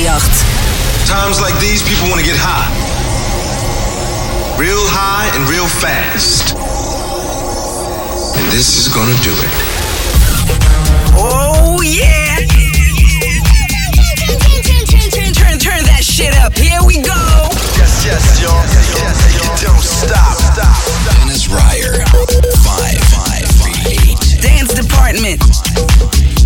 538. Times like these, people want to get high. Real high and real fast. And this is gonna do it. Oh, yeah. Turn, that shit up. Here we go. Yes, yes, y'all. Yes, yes, don't stop. Stop. Dennis Ruyer. 5538. Dance department.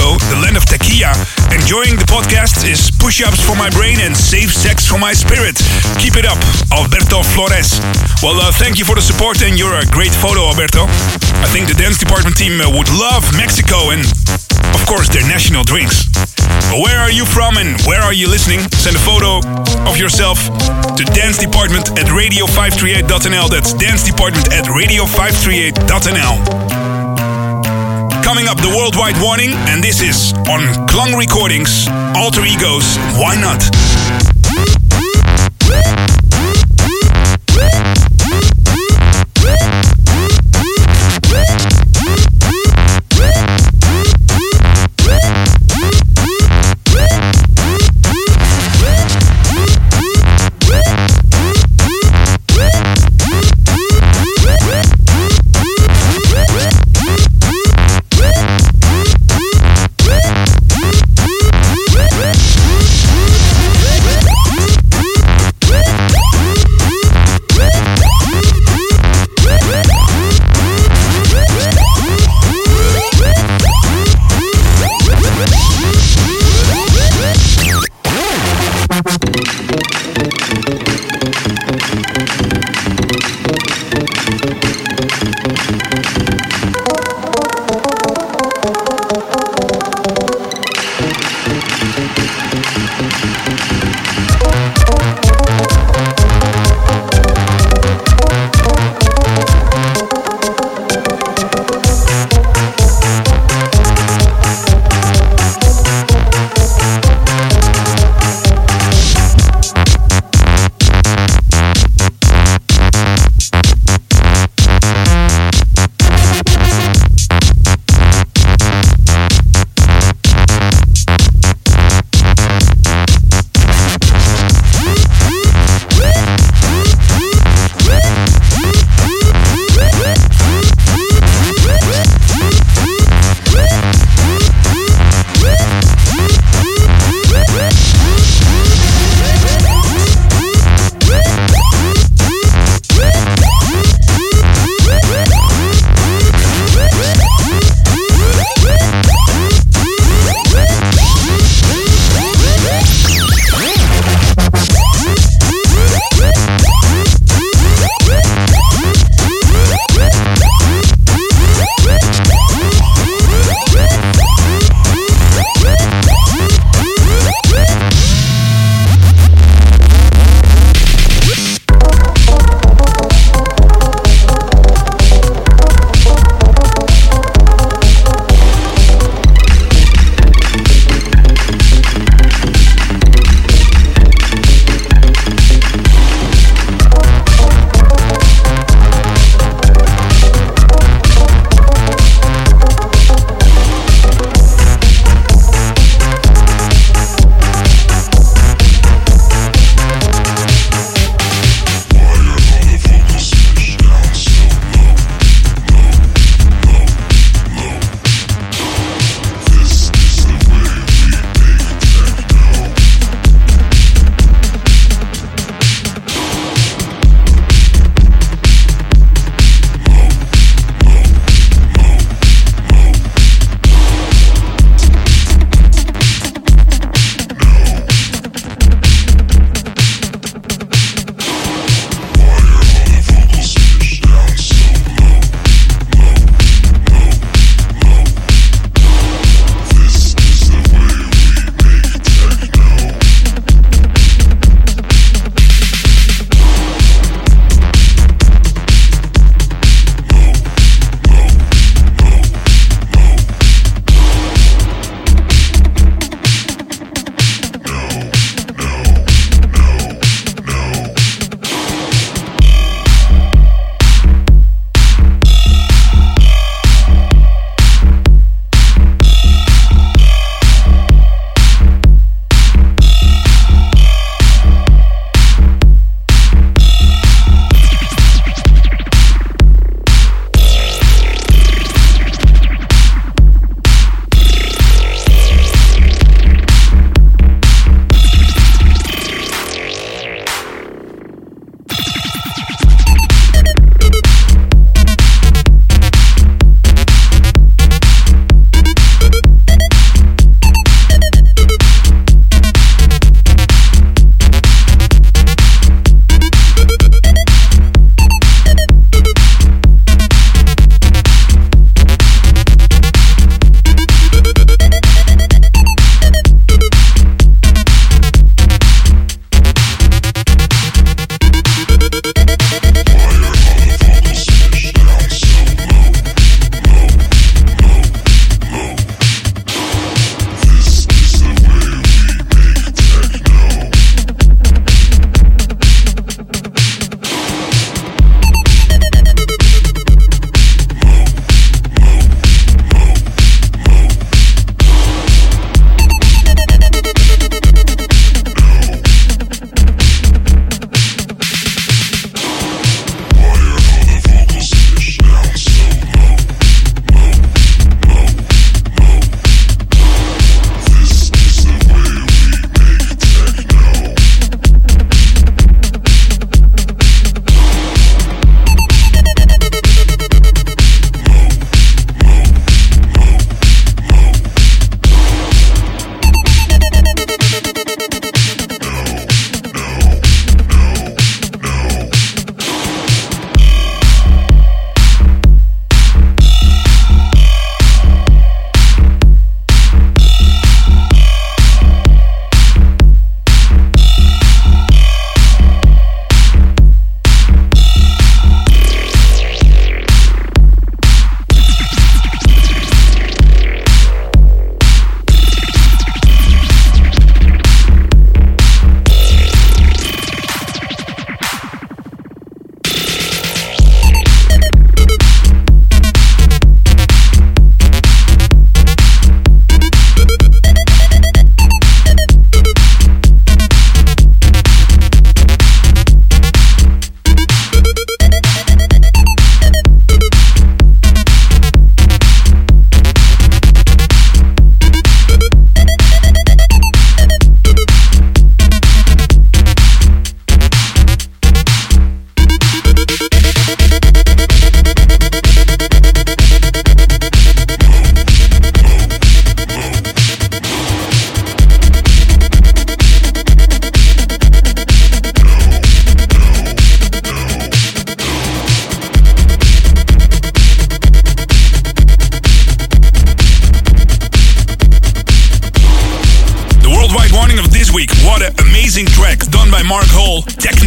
Mexico, the land of tequila, enjoying the podcast is push ups for my brain and safe sex for my spirit. Keep it up, Alberto Flores. Well, uh, thank you for the support and you're a great photo, Alberto. I think the dance department team uh, would love Mexico and, of course, their national drinks. Where are you from and where are you listening? Send a photo of yourself to dance department at radio538.nl. That's dance department at radio538.nl. Coming up, the worldwide warning, and this is on Klang Recordings, Alter Egos, Why Not?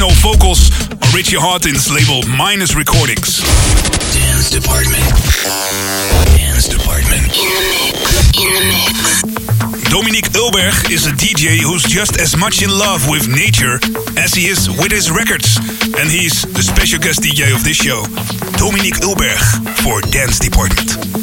Hall, techno vocals on Richie Hawtin's label Minus Recordings. Dance Department. Dance Department. In the mix. Dominik Eulberg is a DJ who's just as much in love with nature as he is with his records. And he's the special guest DJ of this show. Dominik Eulberg for Dance Department.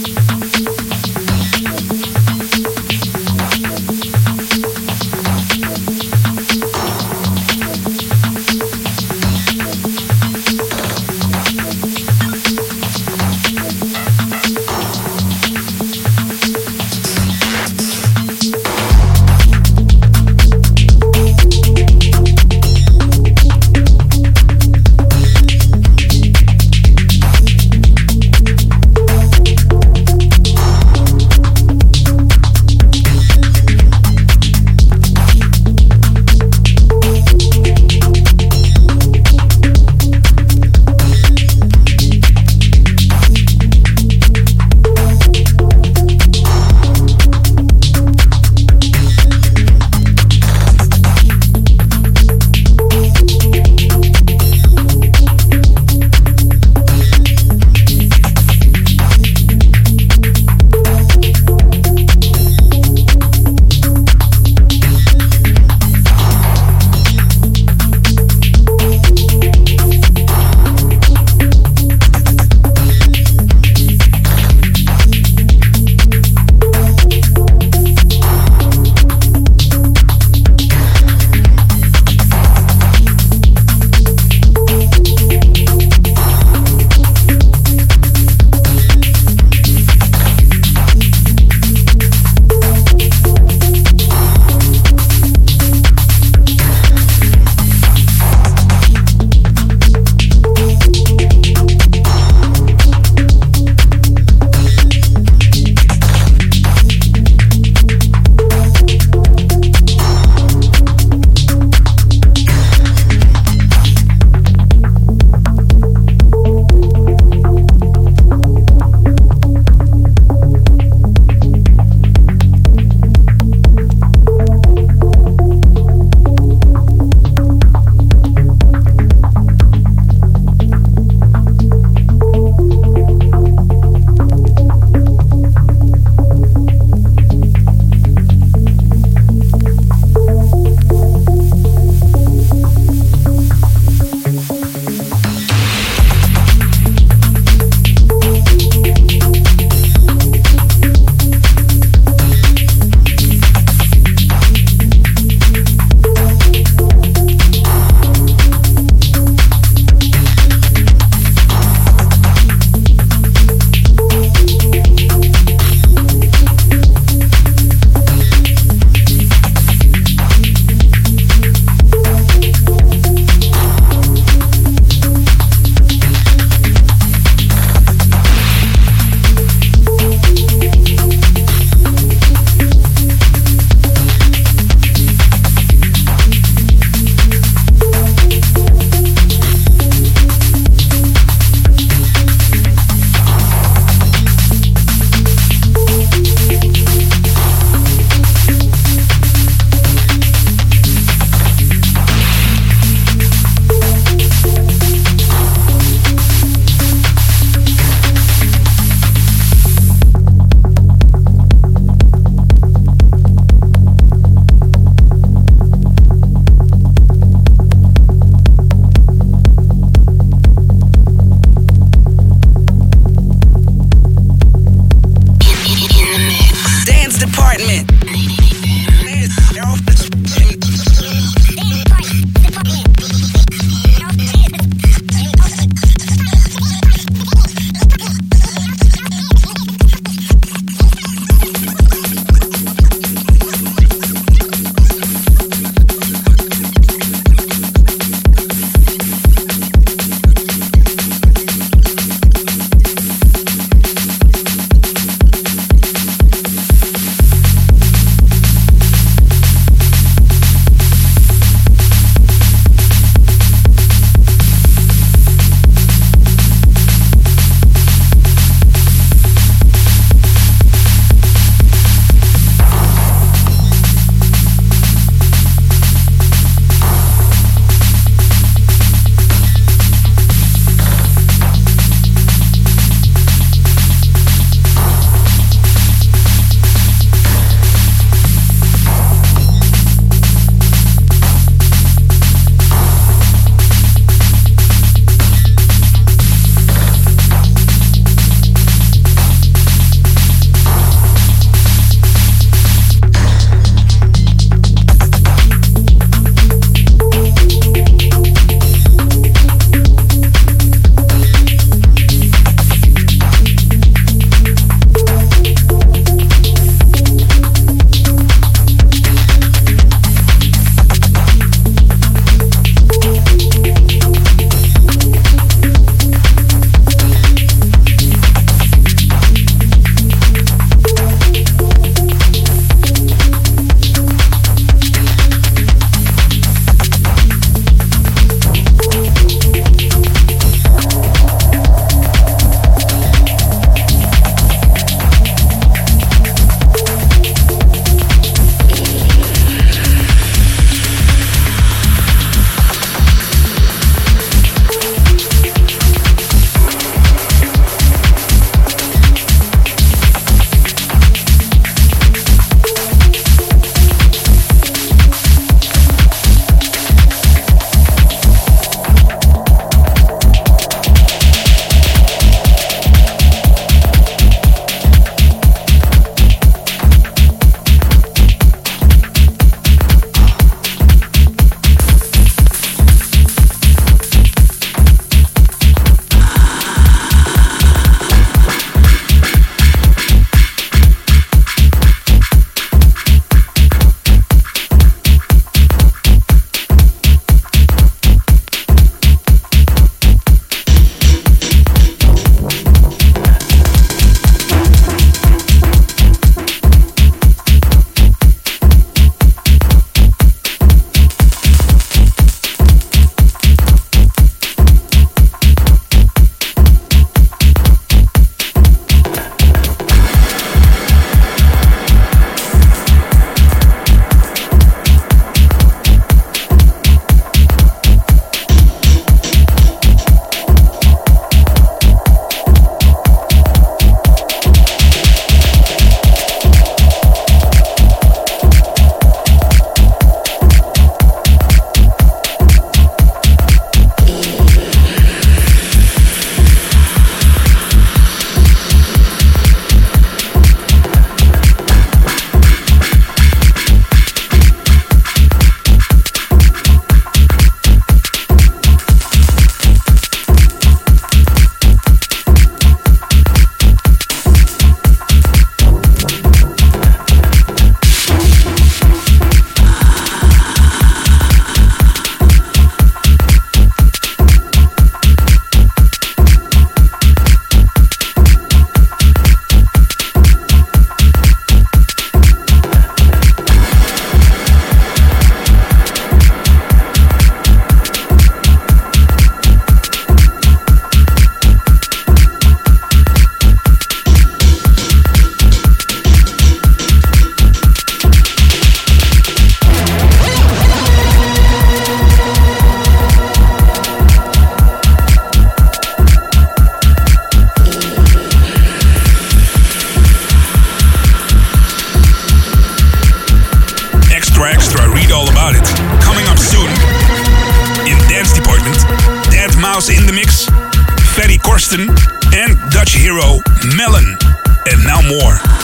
More.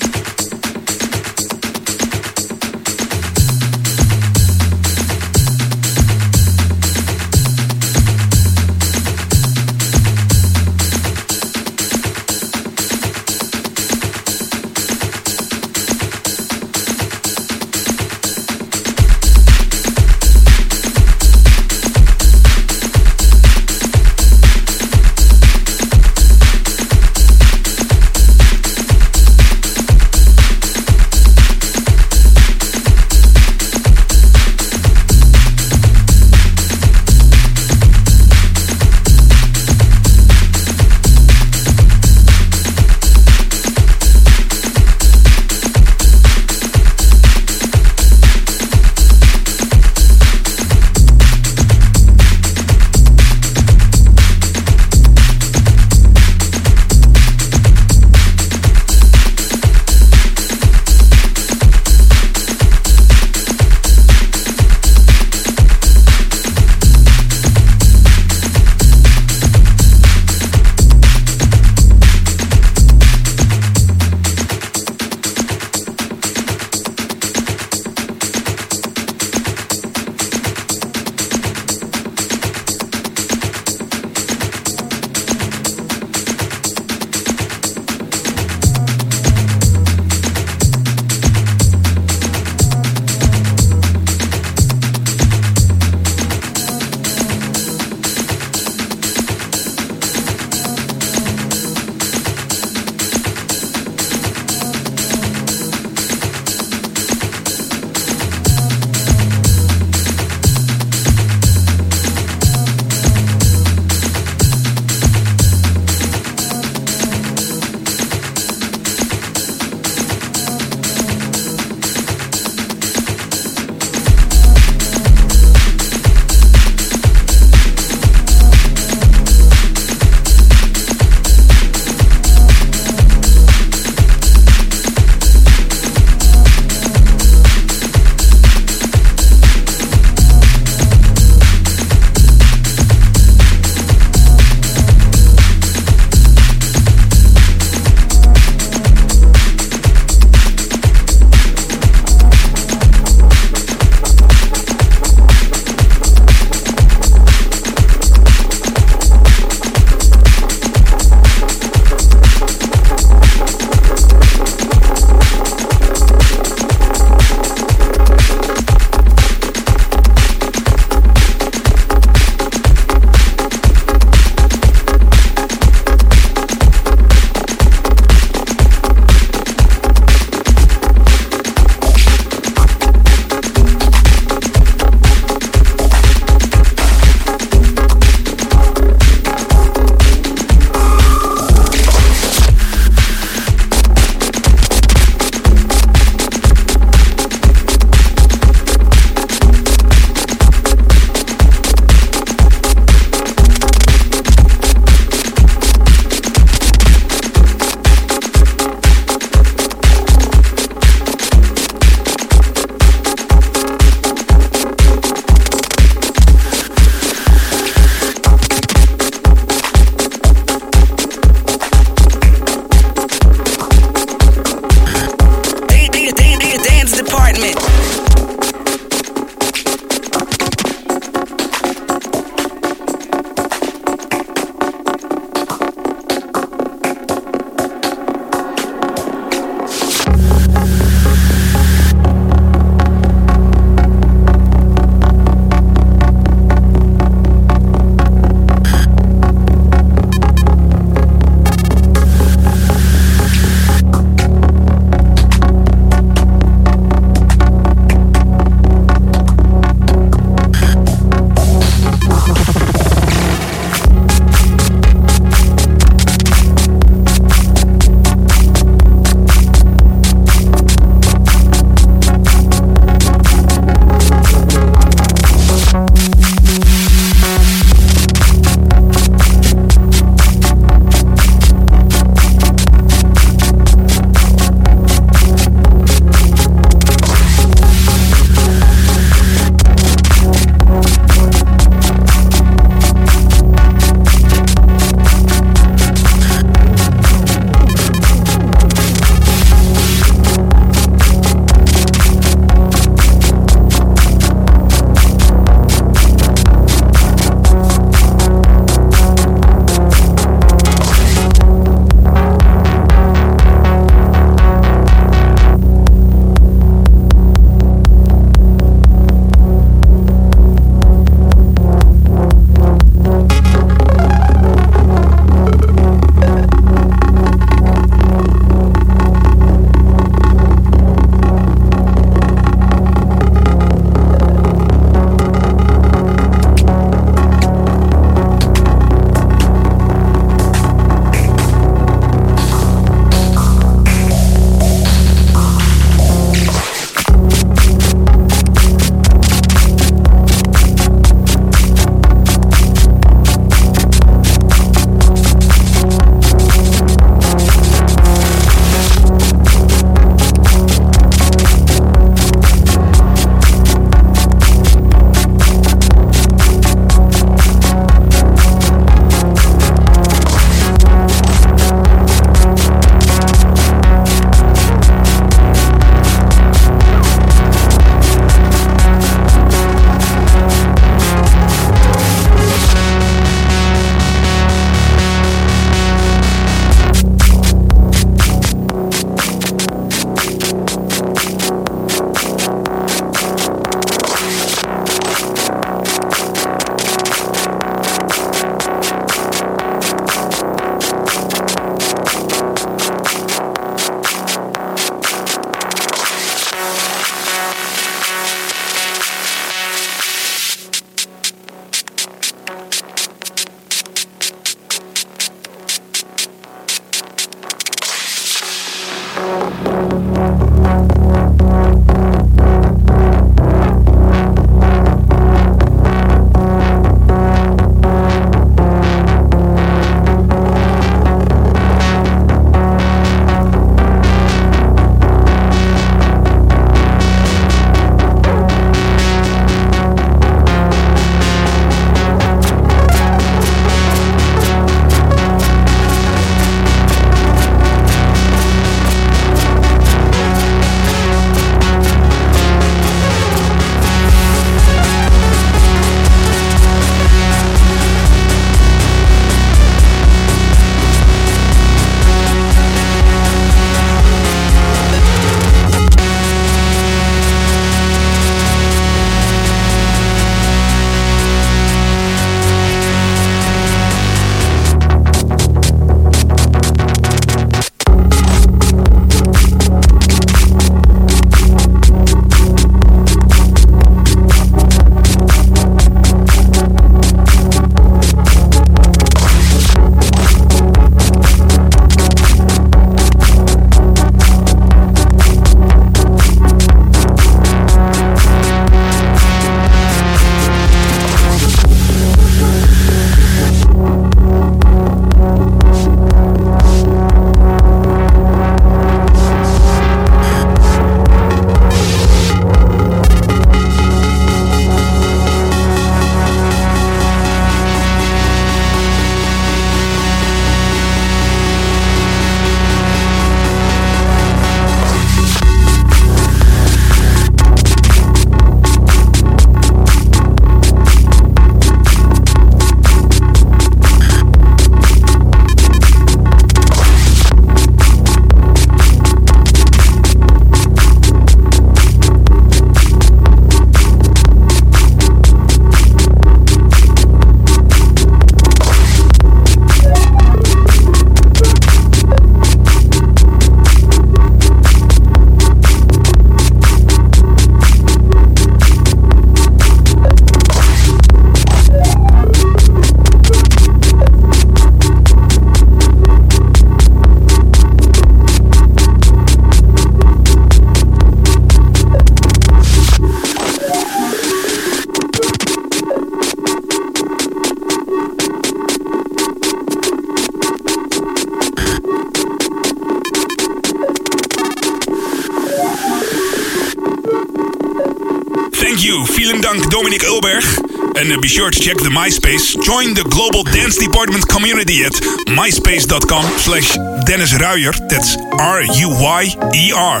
And uh, be sure to check the MySpace. Join the Global Dance Department community at myspace.com slash Dennis Ruyer. That's R-U-Y-E-R.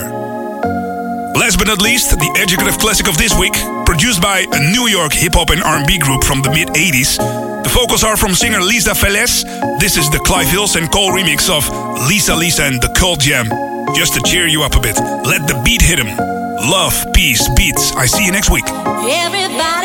Last but not least, the educative classic of this week, produced by a New York hip-hop and R&B group from the mid-80s. The vocals are from singer Lisa Velez. This is the Clivillés and Cole remix of Lisa Lisa and the Cult Jam. Just to cheer you up a bit, let the beat hit him. Love, peace, beats. I see you next week. Everybody